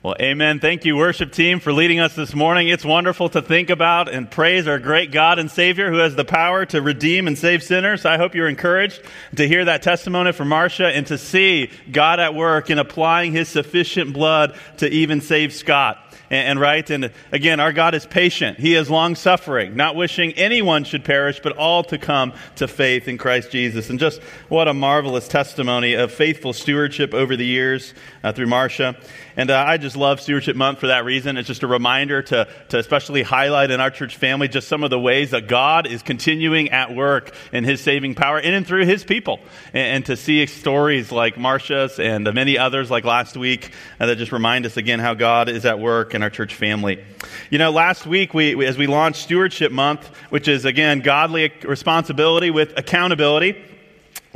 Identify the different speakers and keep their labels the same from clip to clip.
Speaker 1: Well, amen. Thank you, worship team, for leading us this morning. It's wonderful to think about and praise our great God and Savior who has the power to redeem and save sinners. I hope you're encouraged to hear that testimony from Marcia and to see God at work in applying his sufficient blood to even save Scott and, and right. And again, our God is patient. He is long suffering, not wishing anyone should perish, but all to come to faith in Christ Jesus. And just what a marvelous testimony of faithful stewardship over the years uh, through Marcia. And uh, I just love Stewardship Month for that reason. It's just a reminder to, to especially highlight in our church family just some of the ways that God is continuing at work in His saving power in and through His people. And, and to see stories like Marcia's and many others like last week uh, that just remind us again how God is at work in our church family. You know, last week we, we as we launched Stewardship Month, which is again godly responsibility with accountability.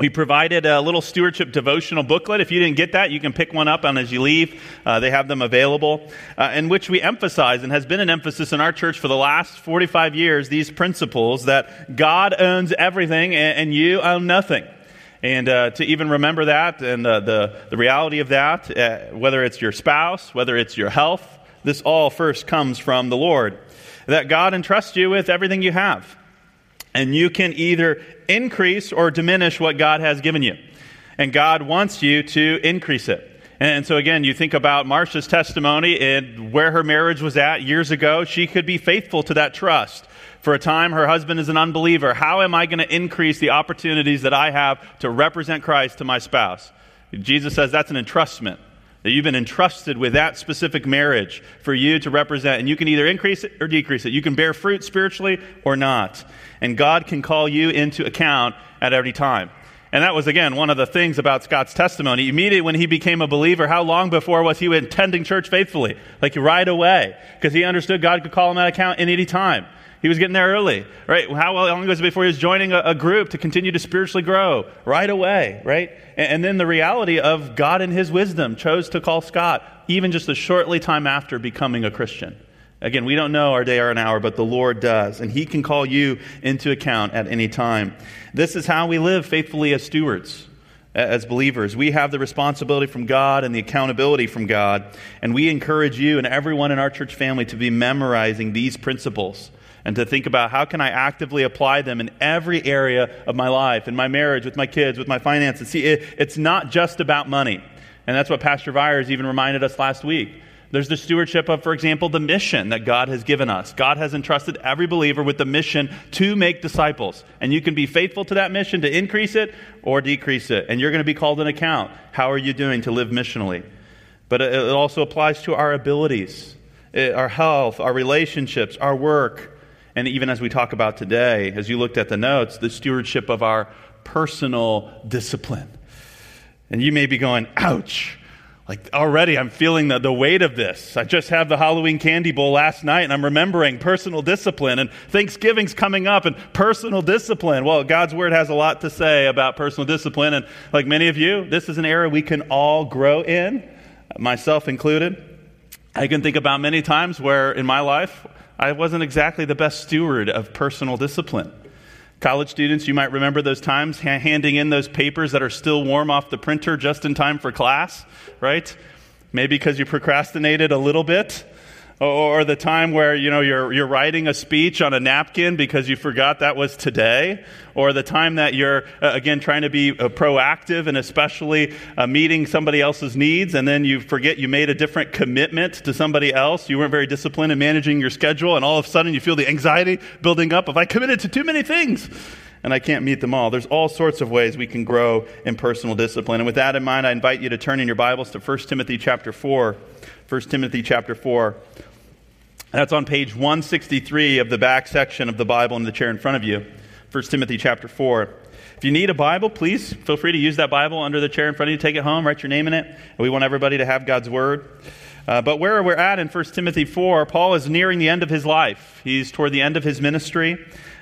Speaker 1: We provided a little stewardship devotional booklet. If you didn't get that, you can pick one up on as you leave. Uh, they have them available, uh, in which we emphasize, and has been an emphasis in our church for the last 45 years, these principles that God owns everything and, and you own nothing. And uh, to even remember that and uh, the, the reality of that, uh, whether it's your spouse, whether it's your health, this all first comes from the Lord. That God entrusts you with everything you have. And you can either increase or diminish what God has given you. And God wants you to increase it. And so, again, you think about Marcia's testimony and where her marriage was at years ago. She could be faithful to that trust. For a time, her husband is an unbeliever. How am I going to increase the opportunities that I have to represent Christ to my spouse? Jesus says that's an entrustment. That you've been entrusted with that specific marriage for you to represent. And you can either increase it or decrease it. You can bear fruit spiritually or not. And God can call you into account at every time. And that was, again, one of the things about Scott's testimony. Immediately when he became a believer, how long before was he attending church faithfully? Like right away. Because he understood God could call him at account in any time. He was getting there early, right? How long was it before he was joining a, a group to continue to spiritually grow? Right away, right? And, and, then the reality of God in his wisdom chose to call Scott even just a shortly time after becoming a Christian. Again, we don't know our day or an hour, but the Lord does. And he can call you into account at any time. This is how we live faithfully as stewards as believers. We have the responsibility from God and the accountability from God. And we encourage you and everyone in our church family to be memorizing these principles and to think about how can I actively apply them in every area of my life, in my marriage, with my kids, with my finances. See, it, it's not just about money. And that's what Pastor Viars even reminded us last week. There's the stewardship of, for example, the mission that God has given us. God has entrusted every believer with the mission to make disciples. And you can be faithful to that mission to increase it or decrease it. And you're going to be called an account. How are you doing to live missionally? But it also applies to our abilities, eh, our health, our relationships, our work, and even as we talk about today, as you looked at the notes, the stewardship of our personal discipline. And you may be going, ouch. Like already, I'm feeling the, the weight of this. I just had the Halloween candy bowl last night, and I'm remembering personal discipline, and Thanksgiving's coming up, and personal discipline. Well, God's Word has a lot to say about personal discipline, and like many of you, this is an area we can all grow in, myself included. I can think about many times where in my life I wasn't exactly the best steward of personal discipline. College students, you might remember those times handing in those papers that are still warm off the printer just in time for class, right? Maybe because you procrastinated a little bit or the time where you know you're, you're writing a speech on a napkin because you forgot that was today or the time that you're uh, again trying to be uh, proactive and especially uh, meeting somebody else's needs and then you forget you made a different commitment to somebody else you weren't very disciplined in managing your schedule and all of a sudden you feel the anxiety building up if i committed to too many things and I can't meet them all. There's all sorts of ways we can grow in personal discipline. And with that in mind, I invite you to turn in your Bibles to 1 Timothy chapter 4. 1 Timothy chapter 4. That's on page 163 of the back section of the Bible in the chair in front of you, 1 Timothy chapter 4. If you need a Bible, please feel free to use that Bible under the chair in front of you. Take it home, write your name in it. We want everybody to have God's Word. Uh, but where we're at in 1 Timothy 4, Paul is nearing the end of his life. He's toward the end of his ministry.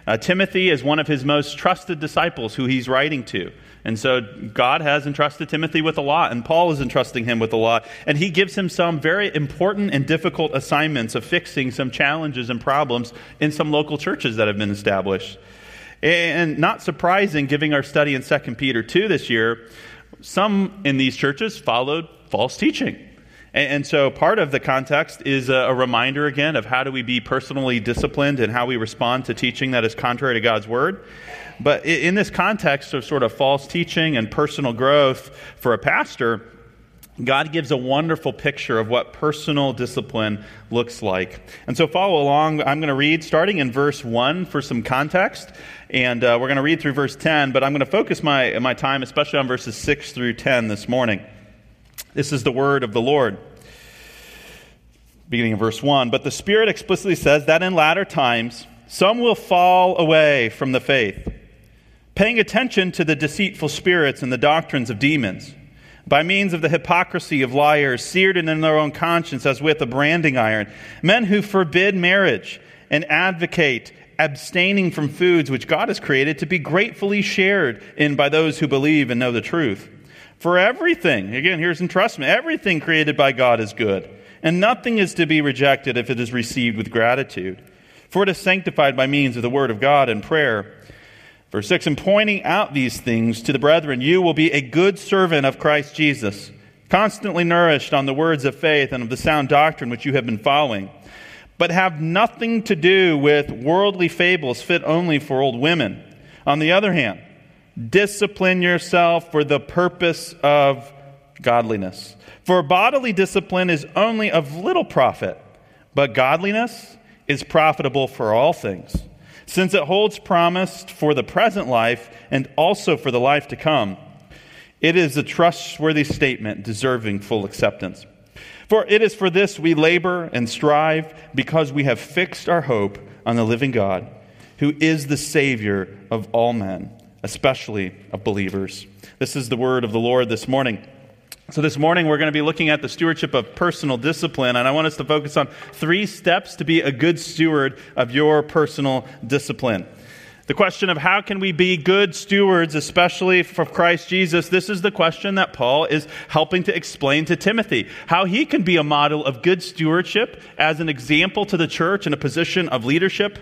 Speaker 1: Uh, Timothy is one of his most trusted disciples who he's writing to. And so God has entrusted Timothy with a lot, and Paul is entrusting him with a lot. And he gives him some very important and difficult assignments of fixing some challenges and problems in some local churches that have been established. And not surprising, giving our study in 2 Peter 2 this year, some in these churches followed false teaching. And, and so part of the context is a, a reminder again of how do we be personally disciplined and how we respond to teaching that is contrary to God's word. But in this context of sort of false teaching and personal growth for a pastor, God gives a wonderful picture of what personal discipline looks like. And so follow along. I'm going to read starting in verse 1 for some context. And uh, we're going to read through verse 10, but I'm going to focus my, my time especially on verses 6 through 10 this morning. This is the word of the Lord. Beginning in verse 1. But the Spirit explicitly says that in latter times some will fall away from the faith, paying attention to the deceitful spirits and the doctrines of demons by means of the hypocrisy of liars, seared in their own conscience as with a branding iron, men who forbid marriage and advocate abstaining from foods which God has created to be gratefully shared in by those who believe and know the truth. For everything, again, here's entrustment, everything created by God is good, and nothing is to be rejected if it is received with gratitude. For it is sanctified by means of the word of God and prayer. Verse 6 In pointing out these things to the brethren, you will be a good servant of Christ Jesus, constantly nourished on the words of faith and of the sound doctrine which you have been following, but have nothing to do with worldly fables fit only for old women. On the other hand, discipline yourself for the purpose of godliness. For bodily discipline is only of little profit, but godliness is profitable for all things since it holds promise for the present life and also for the life to come. It is a trustworthy statement deserving full acceptance. For it is for this we labor and strive because we have fixed our hope on the living God, who is the Savior of all men, especially of believers. This is the word of the Lord this morning. So, this morning we're going to be looking at the stewardship of personal discipline, and I want us to focus on three steps to be a good steward of your personal discipline. The question of how can we be good stewards, especially for Christ Jesus, this is the question that Paul is helping to explain to Timothy. How he can be a model of good stewardship as an example to the church in a position of leadership.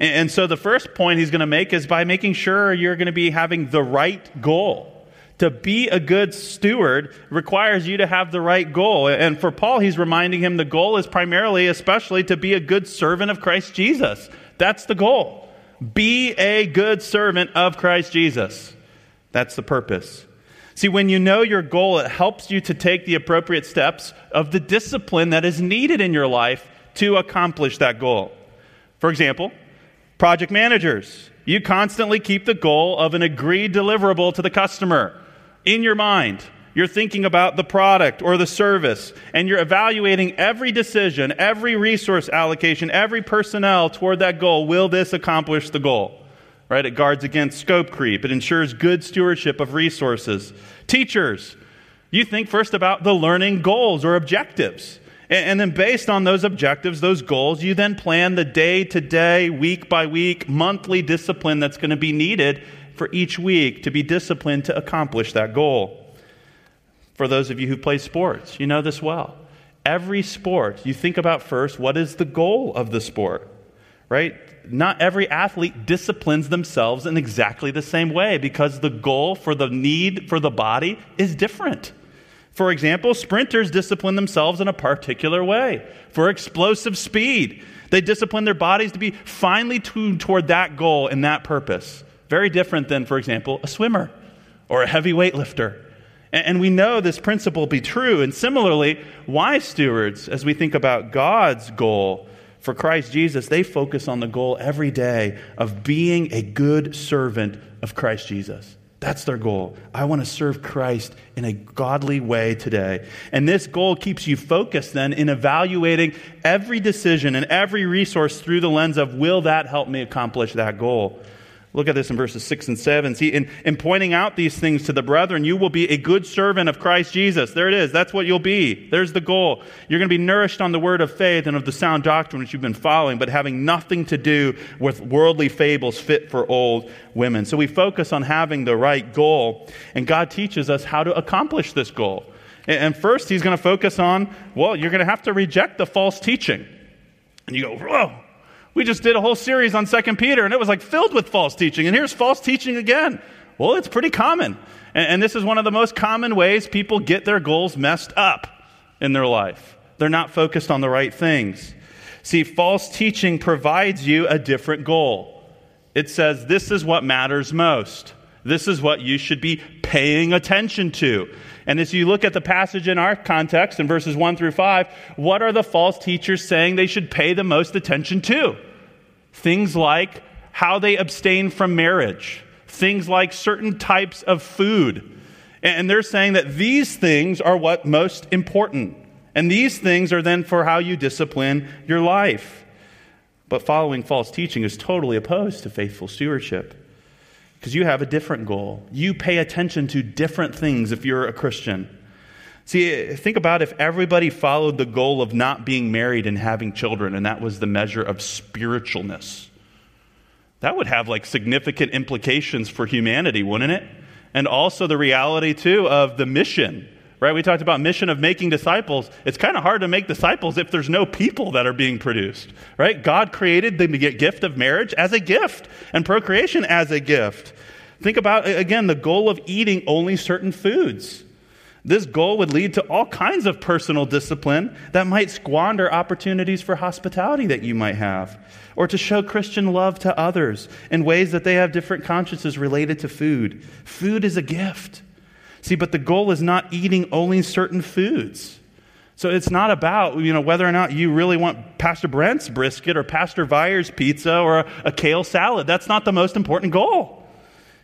Speaker 1: And so the first point he's going to make is by making sure you're going to be having the right goal to be a good steward requires you to have the right goal. And for Paul, he's reminding him the goal is primarily, especially, to be a good servant of Christ Jesus. That's the goal. Be a good servant of Christ Jesus. That's the purpose. See, when you know your goal, it helps you to take the appropriate steps of the discipline that is needed in your life to accomplish that goal. For example, project managers, you constantly keep the goal of an agreed deliverable to the customer in your mind. You're thinking about the product or the service, and you're evaluating every decision, every resource allocation, every personnel toward that goal. Will this accomplish the goal? Right? It guards against scope creep. It ensures good stewardship of resources. Teachers, you think first about the learning goals or objectives. And, then, based on those objectives, those goals, you then plan the day to day, week by week, monthly discipline that's going to be needed for each week to be disciplined to accomplish that goal. For those of you who play sports, you know this well. Every sport, you think about first what is the goal of the sport, right? Not every athlete disciplines themselves in exactly the same way because the goal for the need for the body is different. For example, sprinters discipline themselves in a particular way. For explosive speed, they discipline their bodies to be finely tuned toward that goal and that purpose. Very different than, for example, a swimmer or a heavy weightlifter. And we know this principle be true. And similarly, wise stewards, as we think about God's goal for Christ Jesus, they focus on the goal every day of being a good servant of Christ Jesus. That's their goal. I want to serve Christ in a godly way today. And this goal keeps you focused then in evaluating every decision and every resource through the lens of will that help me accomplish that goal? Look at this in verses 6 and 7. See, in, in pointing out these things to the brethren, you will be a good servant of Christ Jesus. There it is. That's what you'll be. There's the goal. You're going to be nourished on the word of faith and of the sound doctrine which you've been following, but having nothing to do with worldly fables fit for old women. So we focus on having the right goal, and God teaches us how to accomplish this goal. And first, He's going to focus on, well, you're going to have to reject the false teaching. And you go, whoa, we just did a whole series on Second Peter, and it was like filled with false teaching. And here's false teaching again. Well, it's pretty common. And, and this is one of the most common ways people get their goals messed up. in their life. They're not focused on the right things. See, false teaching provides you a different goal. It says, This is what matters most. This is what you should be paying attention to. And as you look at the passage in our context in verses 1 through 5, what are the false teachers saying they should pay the most attention to? Things like how they abstain from marriage, things like certain types of food. And they're saying that these things are what most important. And these things are then for how you discipline your life. But following false teaching is totally opposed to faithful stewardship because you have a different goal. You pay attention to different things if you're a Christian. See, think about if everybody followed the goal of not being married and having children, and that was the measure of spiritualness. That would have like significant implications for humanity, wouldn't it? And also the reality, too, of the mission right? We talked about mission of making disciples. It's kind of hard to make disciples if there's no people that are being produced, right? God created the gift of marriage as a gift and procreation as a gift. Think about, again, the goal of eating only certain foods. This goal would lead to all kinds of personal discipline that might squander opportunities for hospitality that you might have, or to show Christian love to others in ways that they have different consciences related to food. Food is a gift. See, but the goal is not eating only certain foods. So it's not about, you know, whether or not you really want Pastor Brent's brisket or Pastor Viars' pizza or a, a kale salad. That's not the most important goal.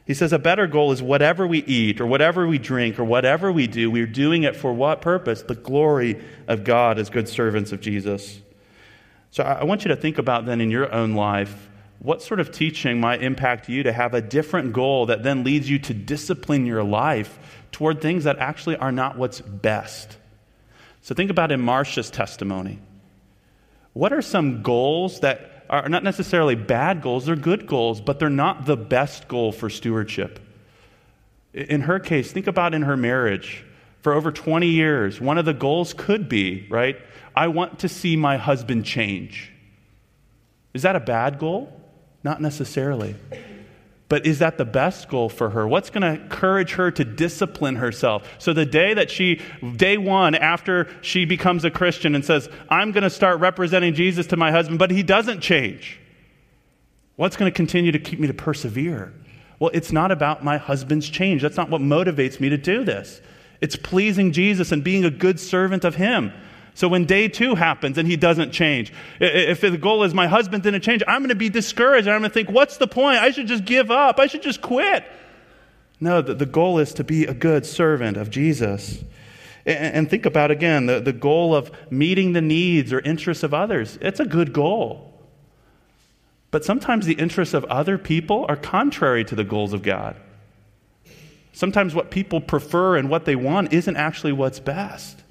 Speaker 1: He says a better goal is whatever we eat or whatever we drink or whatever we do, we're doing it for what purpose? The glory of God as good servants of Jesus. So I want you to think about then in your own life what sort of teaching might impact you to have a different goal that then leads you to discipline your life toward things that actually are not what's best. So think about in Marcia's testimony. What are some goals that are not necessarily bad goals, they're good goals, but they're not the best goal for stewardship? In her case, think about in her marriage. For over 20 years, one of the goals could be, right? I want to see my husband change. Is that a bad goal? Not necessarily. But is that the best goal for her? What's going to encourage her to discipline herself? So, the day that she, day one, after she becomes a Christian and says, I'm going to start representing Jesus to my husband, but he doesn't change, what's going to continue to keep me to persevere? Well, it's not about my husband's change. That's not what motivates me to do this. It's pleasing Jesus and being a good servant of him. So when day two happens and he doesn't change, if the goal is my husband didn't change, I'm going to be discouraged. I'm going to think, what's the point? I should just give up. I should just quit. No, the, goal is to be a good servant of Jesus. And, and think about again the, the goal of meeting the needs or interests of others. It's a good goal. But sometimes the interests of other people are contrary to the goals of God. Sometimes what people prefer and what they want isn't actually what's best.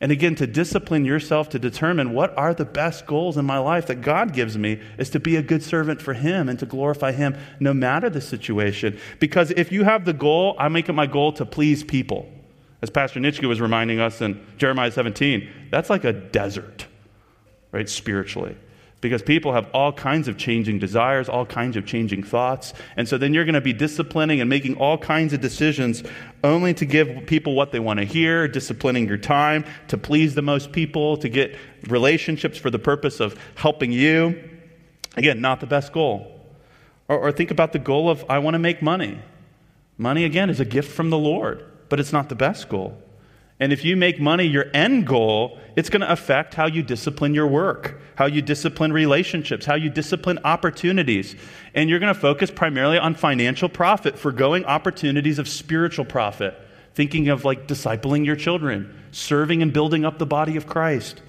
Speaker 1: And again, to discipline yourself to determine what are the best goals in my life that God gives me is to be a good servant for Him and to glorify Him no matter the situation. Because if you have the goal, I make it my goal to please people. As Pastor Nitschke was reminding us in Jeremiah 17, that's like a desert, right, spiritually because people have all kinds of changing desires, all kinds of changing thoughts. And so then you're going to be disciplining and making all kinds of decisions only to give people what they want to hear, disciplining your time to please the most people, to get relationships for the purpose of helping you. Again, not the best goal. Or, or think about the goal of, I want to make money. Money, again, is a gift from the Lord, but it's not the best goal. And if you make money your end goal, it's going to affect how you discipline your work, how you discipline relationships, how you discipline opportunities. And you're going to focus primarily on financial profit, foregoing opportunities of spiritual profit, thinking of like discipling your children, serving and building up the body of Christ.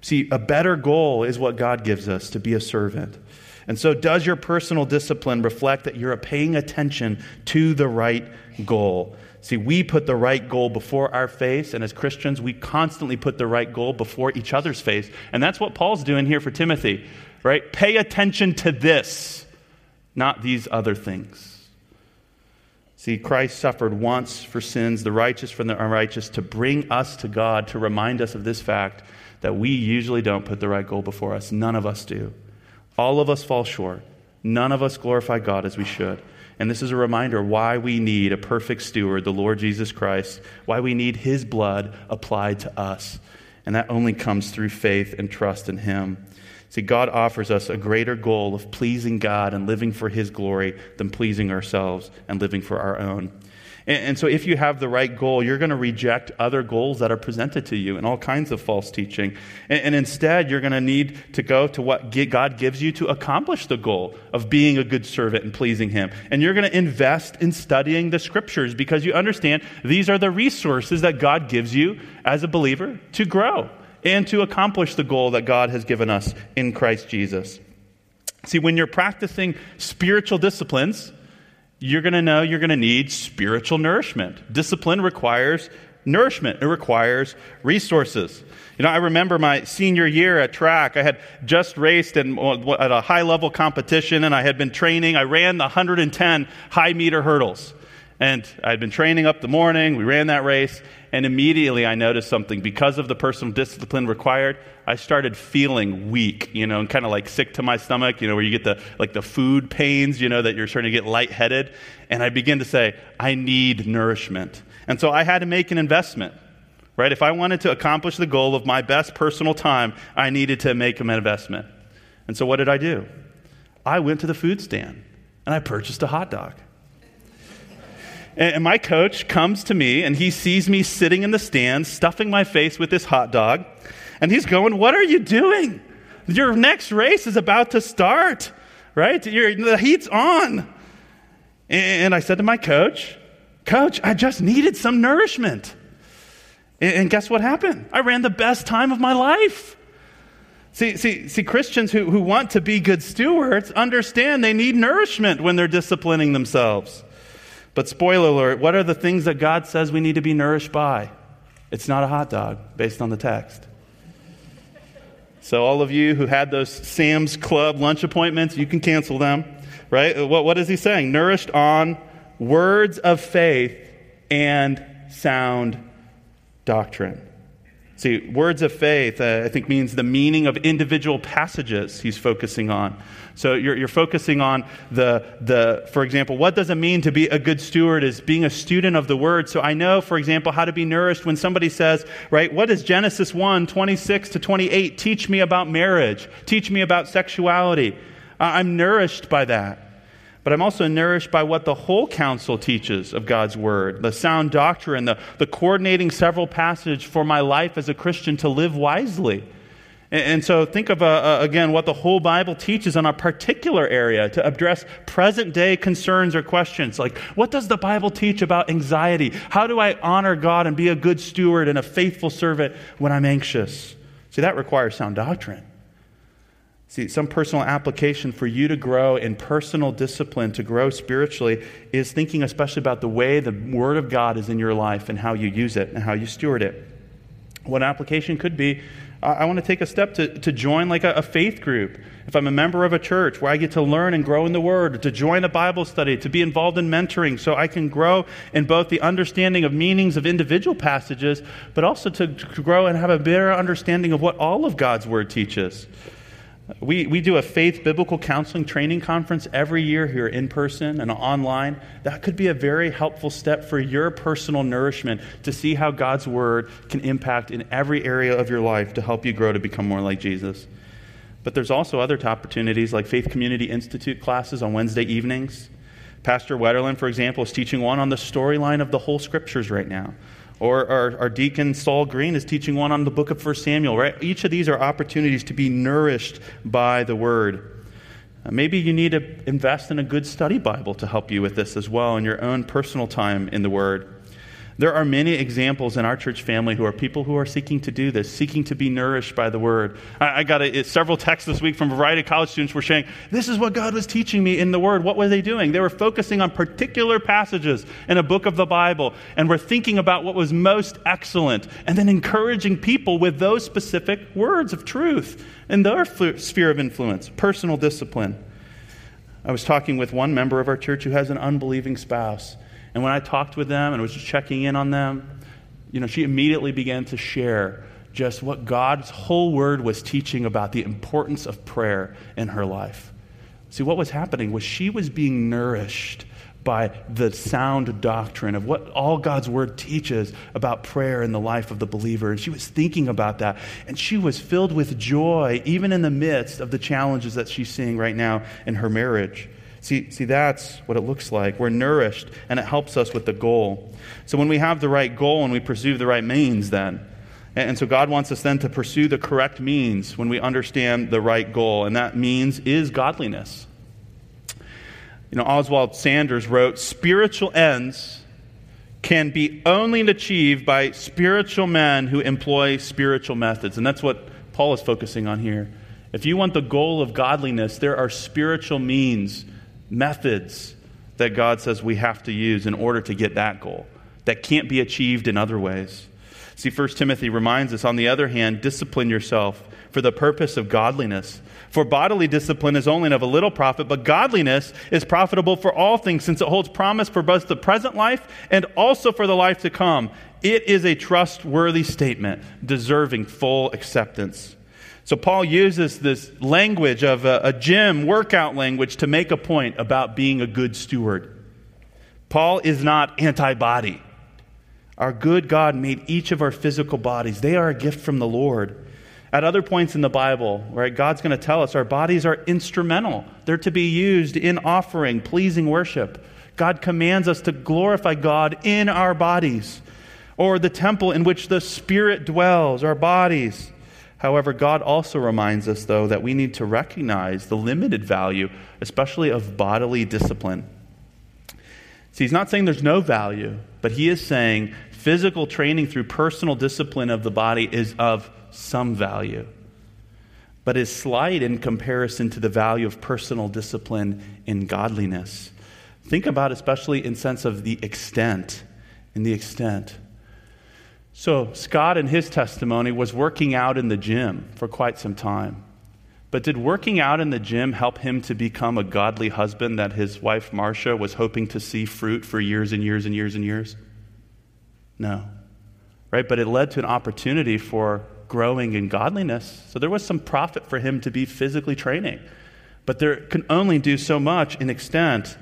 Speaker 1: See, a better goal is what God gives us to be a servant. And so, does your personal discipline reflect that you're paying attention to the right goal? See, we put the right goal before our face, and as Christians, we constantly put the right goal before each other's face. And that's what Paul's doing here for Timothy, right? Pay attention to this, not these other things. See, Christ suffered once for sins, the righteous from the unrighteous, to bring us to God, to remind us of this fact that we usually don't put the right goal before us. None of us do. All of us fall short. None of us glorify God as we should. And this is a reminder why we need a perfect steward, the Lord Jesus Christ, why we need his blood applied to us. And that only comes through faith and trust in Him. See, God offers us a greater goal of pleasing God and living for His glory than pleasing ourselves and living for our own. And, and so, if you have the right goal, you're going to reject other goals that are presented to you and all kinds of false teaching. And, and instead, you're going to need to go to what God gives you to accomplish the goal of being a good servant and pleasing Him. And you're going to invest in studying the scriptures because you understand these are the resources that God gives you as a believer to grow and to accomplish the goal that God has given us in Christ Jesus. See, when you're practicing spiritual disciplines, you're going to know you're going to need spiritual nourishment. Discipline requires nourishment, it requires resources. You know, I remember my senior year at track. I had just raced in, uh, at a high level competition and I had been training. I ran the 110 high meter hurdles. And I'd been training up the morning. We ran that race. And immediately I noticed something. Because of the personal discipline required, I started feeling weak, you know, and kind of like sick to my stomach, you know, where you get the, like the food pains, you know, that you're starting to get lightheaded. And I begin to say, I need nourishment. And so I had to make an investment, right? If I wanted to accomplish the goal of my best personal time, I needed to make an investment. And so what did I do? I went to the food stand and I purchased a hot dog. And my coach comes to me and he sees me sitting in the stand, stuffing my face with this hot dog. And he's going, What are you doing? Your next race is about to start, right? You're, the heat's on. And I said to my coach, Coach, I just needed some nourishment. And guess what happened? I ran the best time of my life. See, see, see Christians who, who want to be good stewards understand they need nourishment when they're disciplining themselves. But spoiler alert, what are the things that God says we need to be nourished by? It's not a hot dog, based on the text. So, all of you who had those Sam's Club lunch appointments, you can cancel them, right? Uh, what, what is he saying? Nourished on words of faith and sound doctrine. See, words of faith, uh, I think, means the meaning of individual passages he's focusing on. So you're, you're focusing on the, the, for example, what does it mean to be a good steward is being a student of the word. So I know, for example, how to be nourished when somebody says, right, what does Genesis 1, 26 to 28 teach me about marriage? Teach me about sexuality? I'm nourished by that but I'm also nourished by what the whole counsel teaches of God's word, the sound doctrine, the, the coordinating several passages for my life as a Christian to live wisely. And, and so think of, uh, uh, again, what the whole Bible teaches on a particular area to address present day concerns or questions. Like, what does the Bible teach about anxiety? How do I honor God and be a good steward and a faithful servant when I'm anxious? See, that requires sound doctrine. See, some personal application for you to grow in personal discipline, to grow spiritually, is thinking especially about the way the Word of God is in your life and how you use it and how you steward it. What application could be I want to take a step to, to join like a, a, faith group. If I'm a member of a church where I get to learn and grow in the Word, to join a Bible study, to be involved in mentoring so I can grow in both the understanding of meanings of individual passages, but also to, to grow and have a better understanding of what all of God's Word teaches. We, we do a faith biblical counseling training conference every year here in person and online. That could be a very helpful step for your personal nourishment to see how God's word can impact in every area of your life to help you grow to become more like Jesus. But there's also other opportunities like Faith Community Institute classes on Wednesday evenings. Pastor Wetterland, for example, is teaching one on the storyline of the whole scriptures right now. Or our, our, deacon Saul Green is teaching one on the book of 1 Samuel, right? Each of these are opportunities to be nourished by the word. Uh, maybe you need to invest in a good study Bible to help you with this as well in your own personal time in the word. There are many examples in our church family who are people who are seeking to do this, seeking to be nourished by the word. I, I got a, several texts this week from a variety of college students were saying, This is what God was teaching me in the word. What were they doing? They were focusing on particular passages in a book of the Bible and were thinking about what was most excellent and then encouraging people with those specific words of truth in their sphere of influence, personal discipline. I was talking with one member of our church who has an unbelieving spouse. And when I talked with them and was just checking in on them, you know, she immediately began to share just what God's whole word was teaching about the importance of prayer in her life. See, what was happening was she was being nourished by the sound doctrine of what all God's word teaches about prayer in the life of the believer. And she was thinking about that. And she was filled with joy, even in the midst of the challenges that she's seeing right now in her marriage. See, see, that's what it looks like. We're nourished, and it helps us with the goal. So when we have the right goal and we pursue the right means, then, and so God wants us then to pursue the correct means when we understand the right goal, and that means is godliness. You know, Oswald Sanders wrote spiritual ends can be only achieved by spiritual men who employ spiritual methods. And that's what Paul is focusing on here. If you want the goal of godliness, there are spiritual means, methods that God says we have to use in order to get that goal that can't be achieved in other ways. See, 1 Timothy reminds us, on the other hand, discipline yourself for the purpose of godliness. For bodily discipline is only of a little profit, but godliness is profitable for all things, since it holds promise for both the present life and also for the life to come. It is a trustworthy statement, deserving full acceptance. So, Paul uses this language of a, a gym workout language to make a point about being a good steward. Paul is not anti body. Our good God made each of our physical bodies, they are a gift from the Lord. At other points in the Bible, right, God's going to tell us our bodies are instrumental. They're to be used in offering, pleasing worship. God commands us to glorify God in our bodies, or the temple in which the Spirit dwells, our bodies. However, God also reminds us, though, that we need to recognize the limited value, especially of bodily discipline. See, he's not saying there's no value, but he is saying physical training through personal discipline of the body is of some value, but is slight in comparison to the value of personal discipline in godliness. Think about especially in sense of the extent, in the extent. So Scott in his testimony was working out in the gym for quite some time. But did working out in the gym help him to become a godly husband that his wife Marcia was hoping to see fruit for years and years and years and years? No. Right? But it led to an opportunity for growing in godliness. So there was some profit for him to be physically training. But there can only do so much in extent.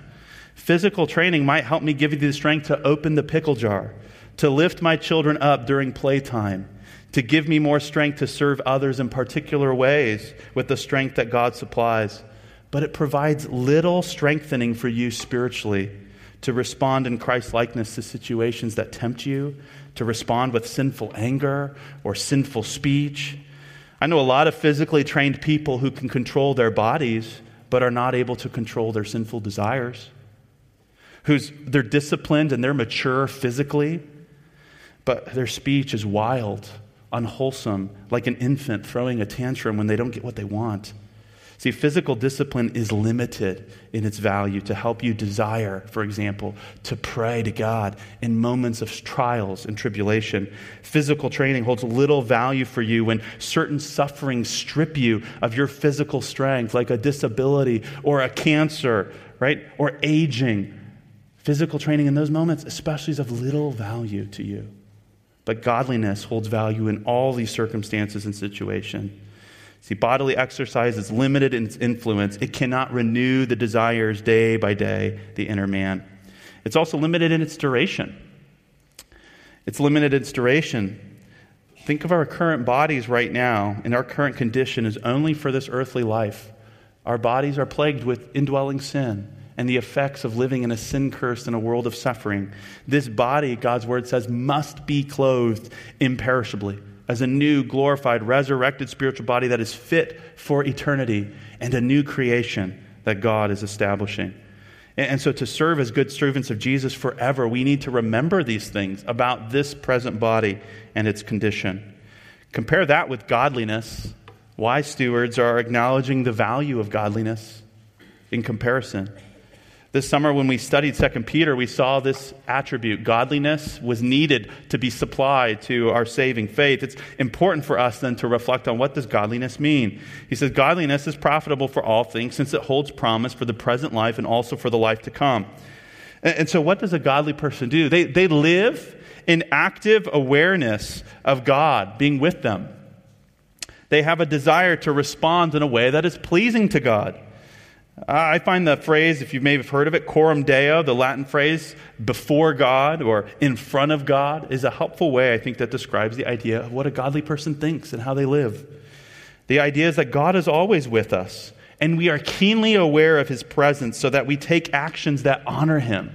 Speaker 1: Physical training might help me give you the strength to open the pickle jar, to lift my children up during playtime, to give me more strength to serve others in particular ways with the strength that God supplies. But it provides little strengthening for you spiritually to respond in Christ likeness to situations that tempt you, to respond with sinful anger or sinful speech. I know a lot of physically trained people who can control their bodies but are not able to control their sinful desires. Who's they're disciplined and they're mature physically, but their speech is wild, unwholesome, like an infant throwing a tantrum when they don't get what they want. See, physical discipline is limited in its value to help you desire, for example, to pray to God in moments of trials and tribulation. Physical training holds little value for you when certain sufferings strip you of your physical strength, like a disability or a cancer, right? Or aging. Physical training in those moments, especially, is of little value to you. But godliness holds value in all these circumstances and situations. See, bodily exercise is limited in its influence. It cannot renew the desires day by day, the inner man. It's also limited in its duration. It's limited in its duration. Think of our current bodies right now, and our current condition is only for this earthly life. Our bodies are plagued with indwelling sin and the effects of living in a sin cursed in a world of suffering. This body, God's word says, must be clothed imperishably as a new, glorified, resurrected spiritual body that is fit for eternity and a new creation that God is establishing. And so, to serve as good servants of Jesus forever, we need to remember these things about this present body and its condition. Compare that with godliness. Wise stewards are acknowledging the value of godliness in comparison. This summer, when we studied 2 Peter, we saw this attribute. Godliness was needed to be supplied to our saving faith. It's important for us then to reflect on what does godliness mean. He says, Godliness is profitable for all things since it holds promise for the present life and also for the life to come. And, and so, what does a godly person do? They, they live in active awareness of God being with them. They have a desire to respond in a way that is pleasing to God. I find the phrase, if you may have heard of it, coram deo, the Latin phrase, before God or in front of God, is a helpful way, I think, that describes the idea of what a godly person thinks and how they live. The idea is that God is always with us, and we are keenly aware of his presence so that we take actions that honor him.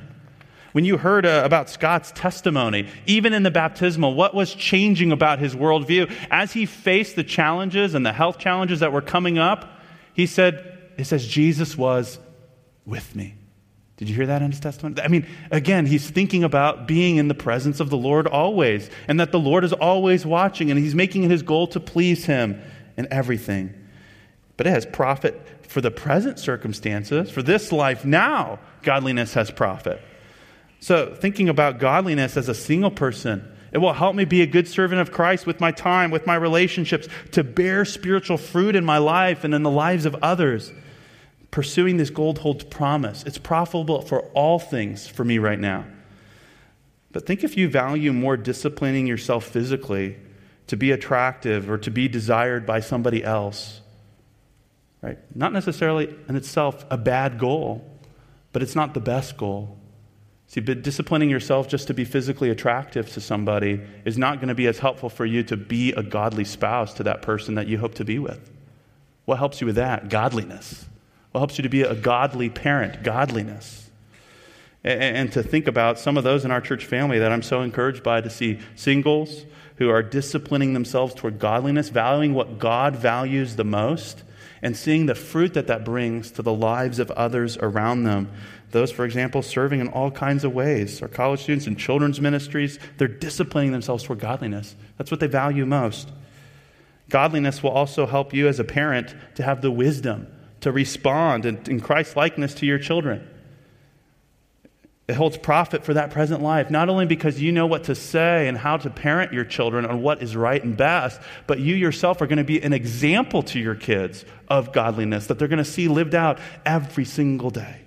Speaker 1: When you heard uh, about Scott's testimony, even in the baptismal, what was changing about his worldview? As he faced the challenges and the health challenges that were coming up, he said, it says, Jesus was with me. Did you hear that in his testimony? I mean, again, he's thinking about being in the presence of the Lord always, and that the Lord is always watching, and he's making it his goal to please him in everything. But it has profit for the present circumstances, for this life now, godliness has profit. So, thinking about godliness as a single person, it will help me be a good servant of Christ with my time, with my relationships, to bear spiritual fruit in my life and in the lives of others. Pursuing this gold holds promise. It's profitable for all things for me right now. But think if you value more disciplining yourself physically to be attractive or to be desired by somebody else. Right? Not necessarily in itself a bad goal, but it's not the best goal. See, but disciplining yourself just to be physically attractive to somebody is not going to be as helpful for you to be a godly spouse to that person that you hope to be with. What helps you with that? Godliness. What helps you to be a godly parent? Godliness. And, and to think about some of those in our church family that I'm so encouraged by to see singles who are disciplining themselves toward godliness, valuing what God values the most, and seeing the fruit that that brings to the lives of others around them. Those, for example, serving in all kinds of ways. Our college students in children's ministries, they're disciplining themselves toward godliness. That's what they value most. Godliness will also help you as a parent to have the wisdom to respond in, in Christ likeness to your children. It holds profit for that present life, not only because you know what to say and how to parent your children on what is right and best, but you yourself are going to be an example to your kids of godliness that they're going to see lived out every single day.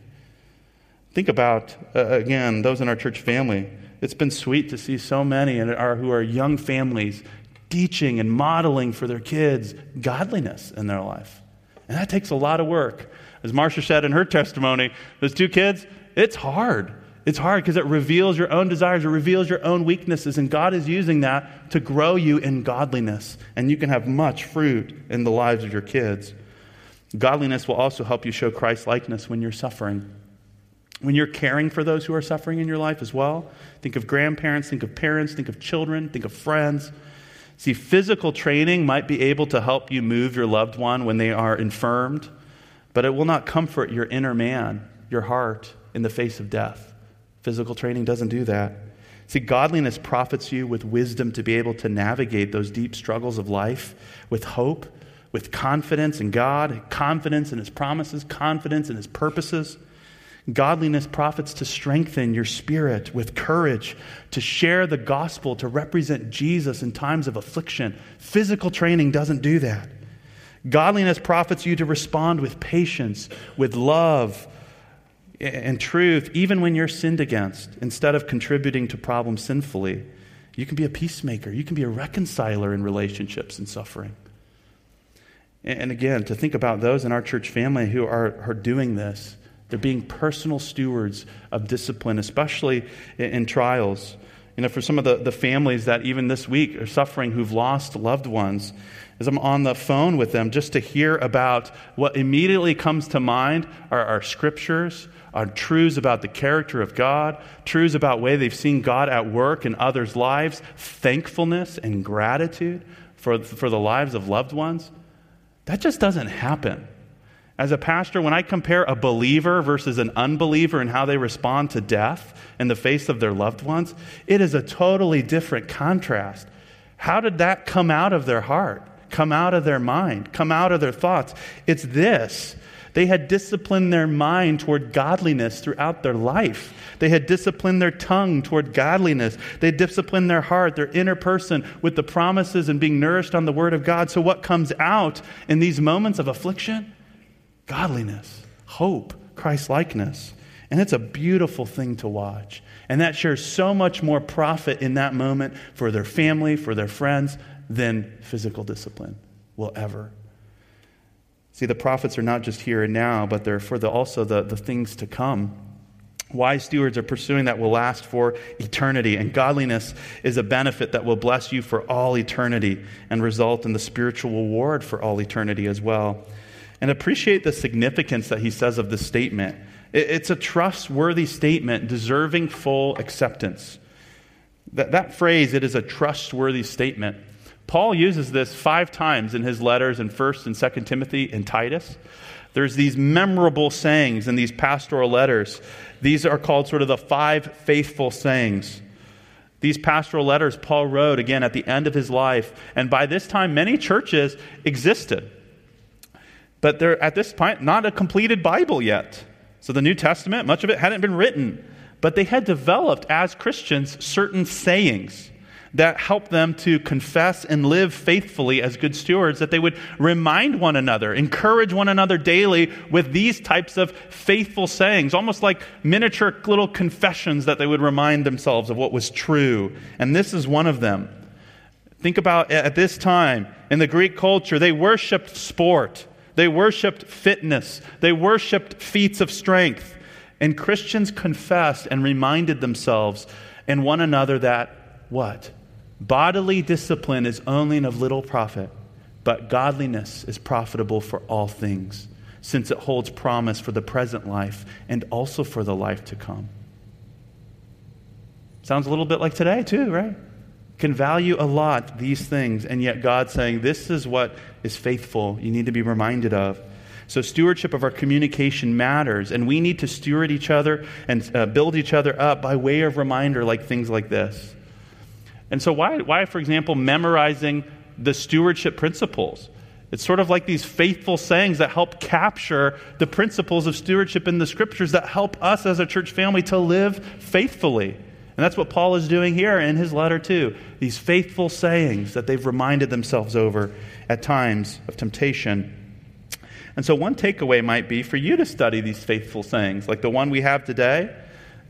Speaker 1: Think about, uh, again, those in our church family. It's been sweet to see so many in our, who are young families teaching and modeling for their kids godliness in their life. And that takes a lot of work. As Marcia said in her testimony, those two kids, it's hard. It's hard because it reveals your own desires, it reveals your own weaknesses, and God is using that to grow you in godliness. And you can have much fruit in the lives of your kids. Godliness will also help you show Christ likeness when you're suffering. When you're caring for those who are suffering in your life as well, think of grandparents, think of parents, think of children, think of friends. See, physical training might be able to help you move your loved one when they are infirmed, but it will not comfort your inner man, your heart, in the face of death. Physical training doesn't do that. See, godliness profits you with wisdom to be able to navigate those deep struggles of life with hope, with confidence in God, confidence in His promises, confidence in His purposes. Godliness profits to strengthen your spirit with courage, to share the gospel, to represent Jesus in times of affliction. Physical training doesn't do that. Godliness profits you to respond with patience, with love, and truth, even when you're sinned against, instead of contributing to problems sinfully. You can be a peacemaker, you can be a reconciler in relationships and suffering. And again, to think about those in our church family who are, are doing this they're being personal stewards of discipline, especially in, in trials. You know, for some of the, the families that even this week are suffering who've lost loved ones, as I'm on the phone with them just to hear about what immediately comes to mind are our scriptures, our truths about the character of God, truths about way they've seen God at work in others' lives, thankfulness and gratitude for, for the lives of loved ones. That just doesn't happen. As a pastor, when I compare a believer versus an unbeliever and how they respond to death in the face of their loved ones, it is a totally different contrast. How did that come out of their heart, come out of their mind, come out of their thoughts? It's this. They had disciplined their mind toward godliness throughout their life. They had disciplined their tongue toward godliness. They disciplined their heart, their inner person, with the promises and being nourished on the Word of God. So, what comes out in these moments of affliction? Godliness, hope, Christ likeness. And it's a beautiful thing to watch. And that shares so much more profit in that moment for their family, for their friends, than physical discipline will ever. See, the prophets are not just here and now, but they're for the, also the, the things to come. Wise stewards are pursuing that will last for eternity, and godliness is a benefit that will bless you for all eternity and result in the spiritual reward for all eternity as well. And appreciate the significance that he says of this statement. It's a trustworthy statement deserving full acceptance. That, that phrase, it is a trustworthy statement. Paul uses this five times in his letters in 1st and 2nd Timothy and Titus. There's these memorable sayings in these pastoral letters. These are called sort of the five faithful sayings. These pastoral letters Paul wrote again at the end of his life, and by this time many churches existed. But they're at this point not a completed Bible yet. So the New Testament, much of it hadn't been written, but they had developed as Christians certain sayings that helped them to confess and live faithfully as good stewards, that they would remind one another, encourage one another daily with these types of faithful sayings, almost like miniature little confessions that they would remind themselves of what was true. And this is one of them. Think about at this time in the Greek culture, they worshiped sport, they worshiped fitness, they worshiped feats of strength. And Christians confessed and reminded themselves and one another that what? Bodily discipline is only of little profit, but godliness is profitable for all things, since it holds promise for the present life and also for the life to come. Sounds a little bit like today, too, right? Can value a lot these things, and yet God's saying, This is what is faithful, you need to be reminded of. So, stewardship of our communication matters, and we need to steward each other and uh, build each other up by way of reminder, like things like this. And so, why, why, for example, memorizing the stewardship principles? It's sort of like these faithful sayings that help capture the principles of stewardship in the scriptures that help us as a church family to live faithfully. And that's what Paul is doing here in his letter, too. These faithful sayings that they've reminded themselves over at times of temptation. And so, one takeaway might be for you to study these faithful sayings, like the one we have today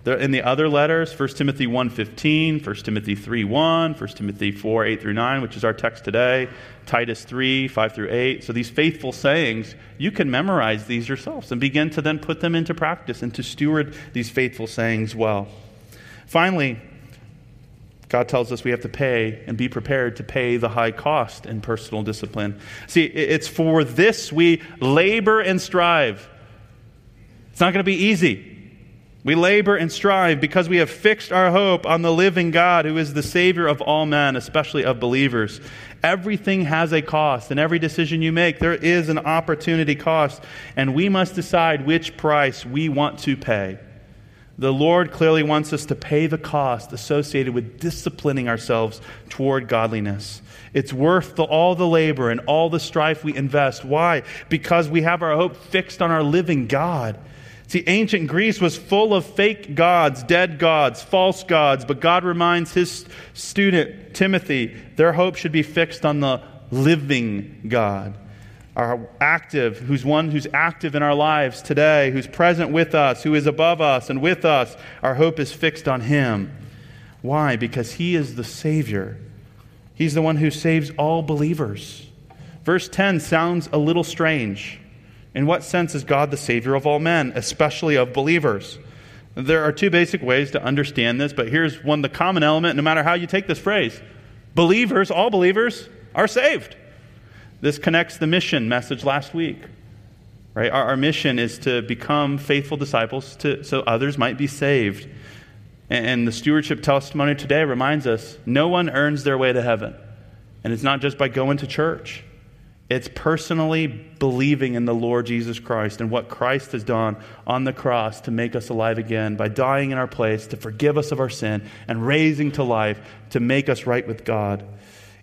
Speaker 1: in the other letters, 1 Timothy 1.15, 1 Timothy 3.1, 1 Timothy 4, 8 through 9, which is our text today, Titus 3, 5 through 8. So these faithful sayings, you can memorize these yourselves and begin to then put them into practice and to steward these faithful sayings well. Finally, God tells us we have to pay and be prepared to pay the high cost in personal discipline. See, it's for this we labor and strive. It's not going to be easy. We labor and strive because we have fixed our hope on the living God who is the Savior of all men, especially of believers. Everything has a cost, and every decision you make, there is an opportunity cost, and we must decide which price we want to pay. The Lord clearly wants us to pay the cost associated with disciplining ourselves toward godliness. It's worth the, all the labor and all the strife we invest. Why? Because we have our hope fixed on our living God See, ancient Greece was full of fake gods, dead gods, false gods, but God reminds his student, Timothy, their hope should be fixed on the living God. Our active, who's one who's active in our lives today, who's present with us, who is above us and with us. Our hope is fixed on him. Why? Because he is the Savior. He's the one who saves all believers. Verse 10 sounds a little strange. In what sense is God the Savior of all men, especially of believers? There are two basic ways to understand this, but here's one the common element, no matter how you take this phrase. Believers, all believers, are saved. This connects the mission message last week. Right? Our, our mission is to become faithful disciples to, so others might be saved. And, and the stewardship testimony today reminds us no one earns their way to heaven. And it's not just by going to church. It's personally believing in the Lord Jesus Christ and what Christ has done on the cross to make us alive again by dying in our place, to forgive us of our sin, and raising to life to make us right with God.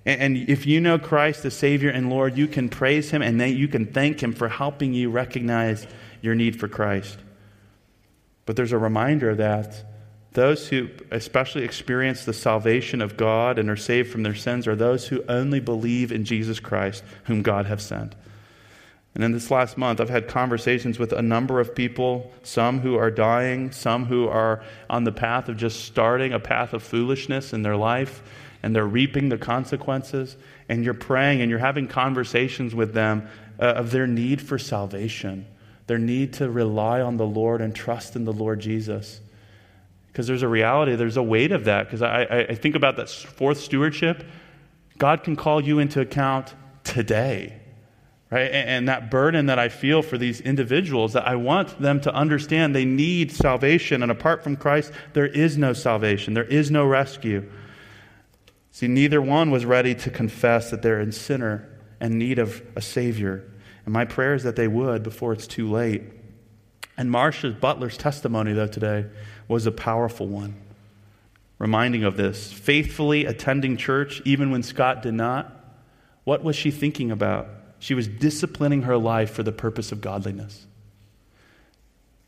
Speaker 1: And if you know Christ the Savior and Lord, you can praise Him and you can thank Him for helping you recognize your need for Christ. But there's a reminder that those who especially experience the salvation of God and are saved from their sins are those who only believe in Jesus Christ, whom God has sent. And in this last month, I've had conversations with a number of people, some who are dying, some who are on the path of just starting a path of foolishness in their life, and they're reaping the consequences. And you're praying and you're having conversations with them uh, of their need for salvation, their need to rely on the Lord and trust in the Lord Jesus. Because there's a reality, there's a weight of that. Because I, I think about that fourth stewardship. God can call you into account today right? And, that burden that I feel for these individuals, that I want them to understand they need salvation, and apart from Christ, there is no salvation, there is no rescue. See, neither one was ready to confess that they're in sinner and need of a Savior. And my prayer is that they would before it's too late. And Marcia Butler's testimony, though, today was a powerful one, reminding of this. Faithfully attending church, even when Scott did not. What was she thinking about? She was disciplining her life for the purpose of godliness.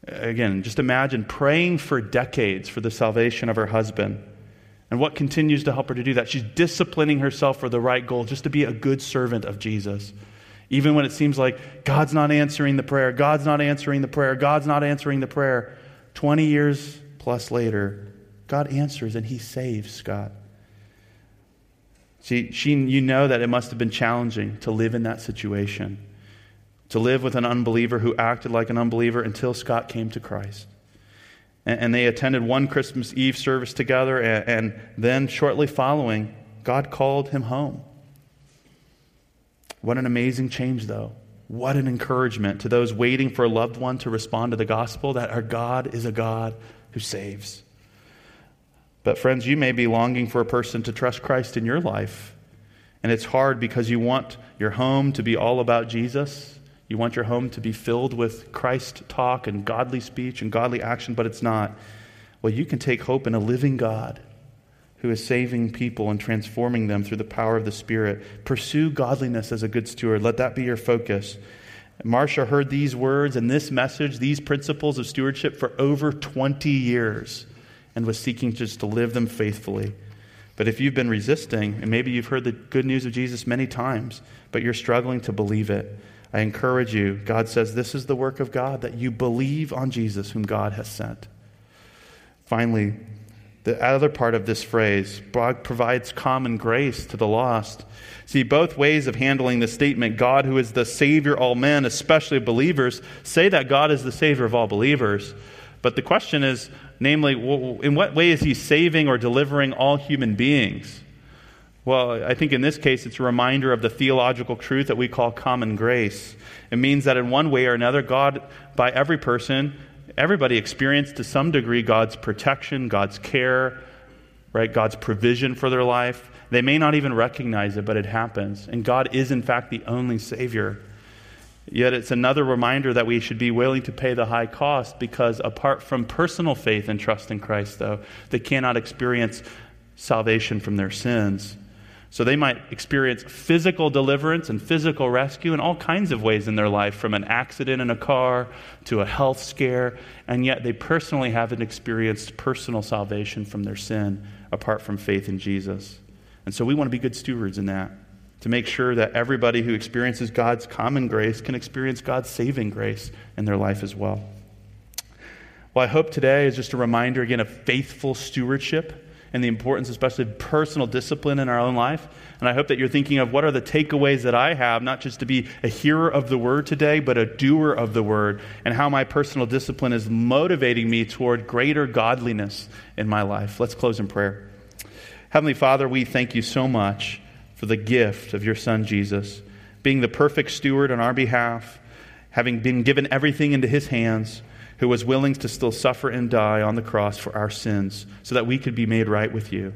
Speaker 1: Again, just imagine praying for decades for the salvation of her husband. And what continues to help her to do that? She's disciplining herself for the right goal, just to be a good servant of Jesus. Even when it seems like God's not answering the prayer, God's not answering the prayer, God's not answering the prayer. 20 years plus later, God answers and he saves Scott. See, she, you know that it must have been challenging to live in that situation, to live with an unbeliever who acted like an unbeliever until Scott came to Christ. And, they attended one Christmas Eve service together, and, and then shortly following, God called him home. What an amazing change, though. What an encouragement to those waiting for a loved one to respond to the gospel that our God is a God who saves. But, friends, you may be longing for a person to trust Christ in your life. And it's hard because you want your home to be all about Jesus. You want your home to be filled with Christ talk and godly speech and godly action, but it's not. Well, you can take hope in a living God who is saving people and transforming them through the power of the Spirit. Pursue godliness as a good steward. Let that be your focus. Marcia heard these words and this message, these principles of stewardship for over 20 years and was seeking just to live them faithfully. But if you've been resisting, and maybe you've heard the good news of Jesus many times, but you're struggling to believe it, I encourage you. God says this is the work of God, that you believe on Jesus, whom God has sent. Finally, the other part of this phrase God provides common grace to the lost. See, both ways of handling the statement, God who is the Savior of all men, especially believers, say that God is the Savior of all believers. But the question is, namely, in what way is he saving or delivering all human beings? Well, I think in this case, it's a reminder of the theological truth that we call common grace. It means that in one way or another, God, by every person, everybody experienced to some degree God's protection, God's care, right? God's provision for their life. They may not even recognize it, but it happens. And God is, in fact, the only Savior. Yet it's another reminder that we should be willing to pay the high cost because apart from personal faith and trust in Christ, though, they cannot experience salvation from their sins. So they might experience physical deliverance and physical rescue in all kinds of ways in their life, from an accident in a car to a health scare, and yet they personally haven't experienced personal salvation from their sin apart from faith in Jesus. And so we want to be good stewards in that to make sure that everybody who experiences God's common grace can experience God's saving grace in their life as well. Well, I hope today is just a reminder again of faithful stewardship and the importance, especially of personal discipline in our own life. And I hope that you're thinking of what are the takeaways that I have, not just to be a hearer of the word today, but a doer of the word, and how my personal discipline is motivating me toward greater godliness in my life. Let's close in prayer. Heavenly Father, we thank you so much for the gift of your Son, Jesus, being the perfect steward on our behalf, having been given everything into his hands, who was willing to still suffer and die on the cross for our sins so that we could be made right with you.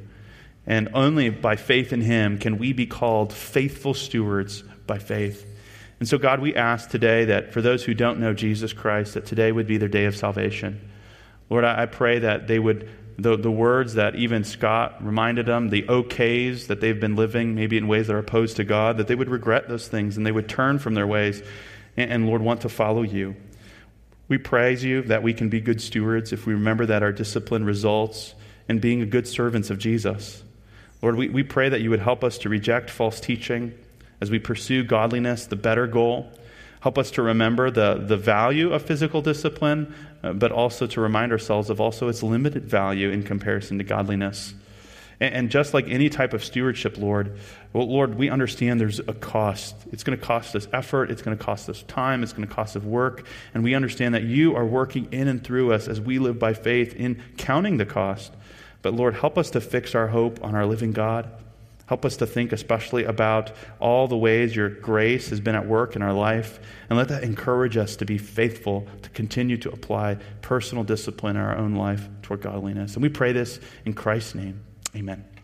Speaker 1: And only by faith in him can we be called faithful stewards by faith. And so, God, we ask today that for those who don't know Jesus Christ, that today would be their day of salvation. Lord, I pray that they would the, the words that even Scott reminded them, the okays that they've been living, maybe in ways that are opposed to God, that they would regret those things and they would turn from their ways and, and Lord, want to follow you. We praise you that we can be good stewards if we remember that our discipline results in being a good servants of Jesus. Lord, we, we pray that you would help us to reject false teaching as we pursue godliness, the better goal. Help us to remember the, the value of physical discipline, uh, but also to remind ourselves of also its limited value in comparison to godliness. And, just like any type of stewardship, Lord, well, Lord, we understand there's a cost. It's going to cost us effort, it's going to cost us time, it's going to cost us work. And we understand that you are working in and through us as we live by faith in counting the cost. But Lord, help us to fix our hope on our living God. Help us to think especially about all the ways your grace has been at work in our life. And let that encourage us to be faithful, to continue to apply personal discipline in our own life toward godliness. And we pray this in Christ's name. Amen.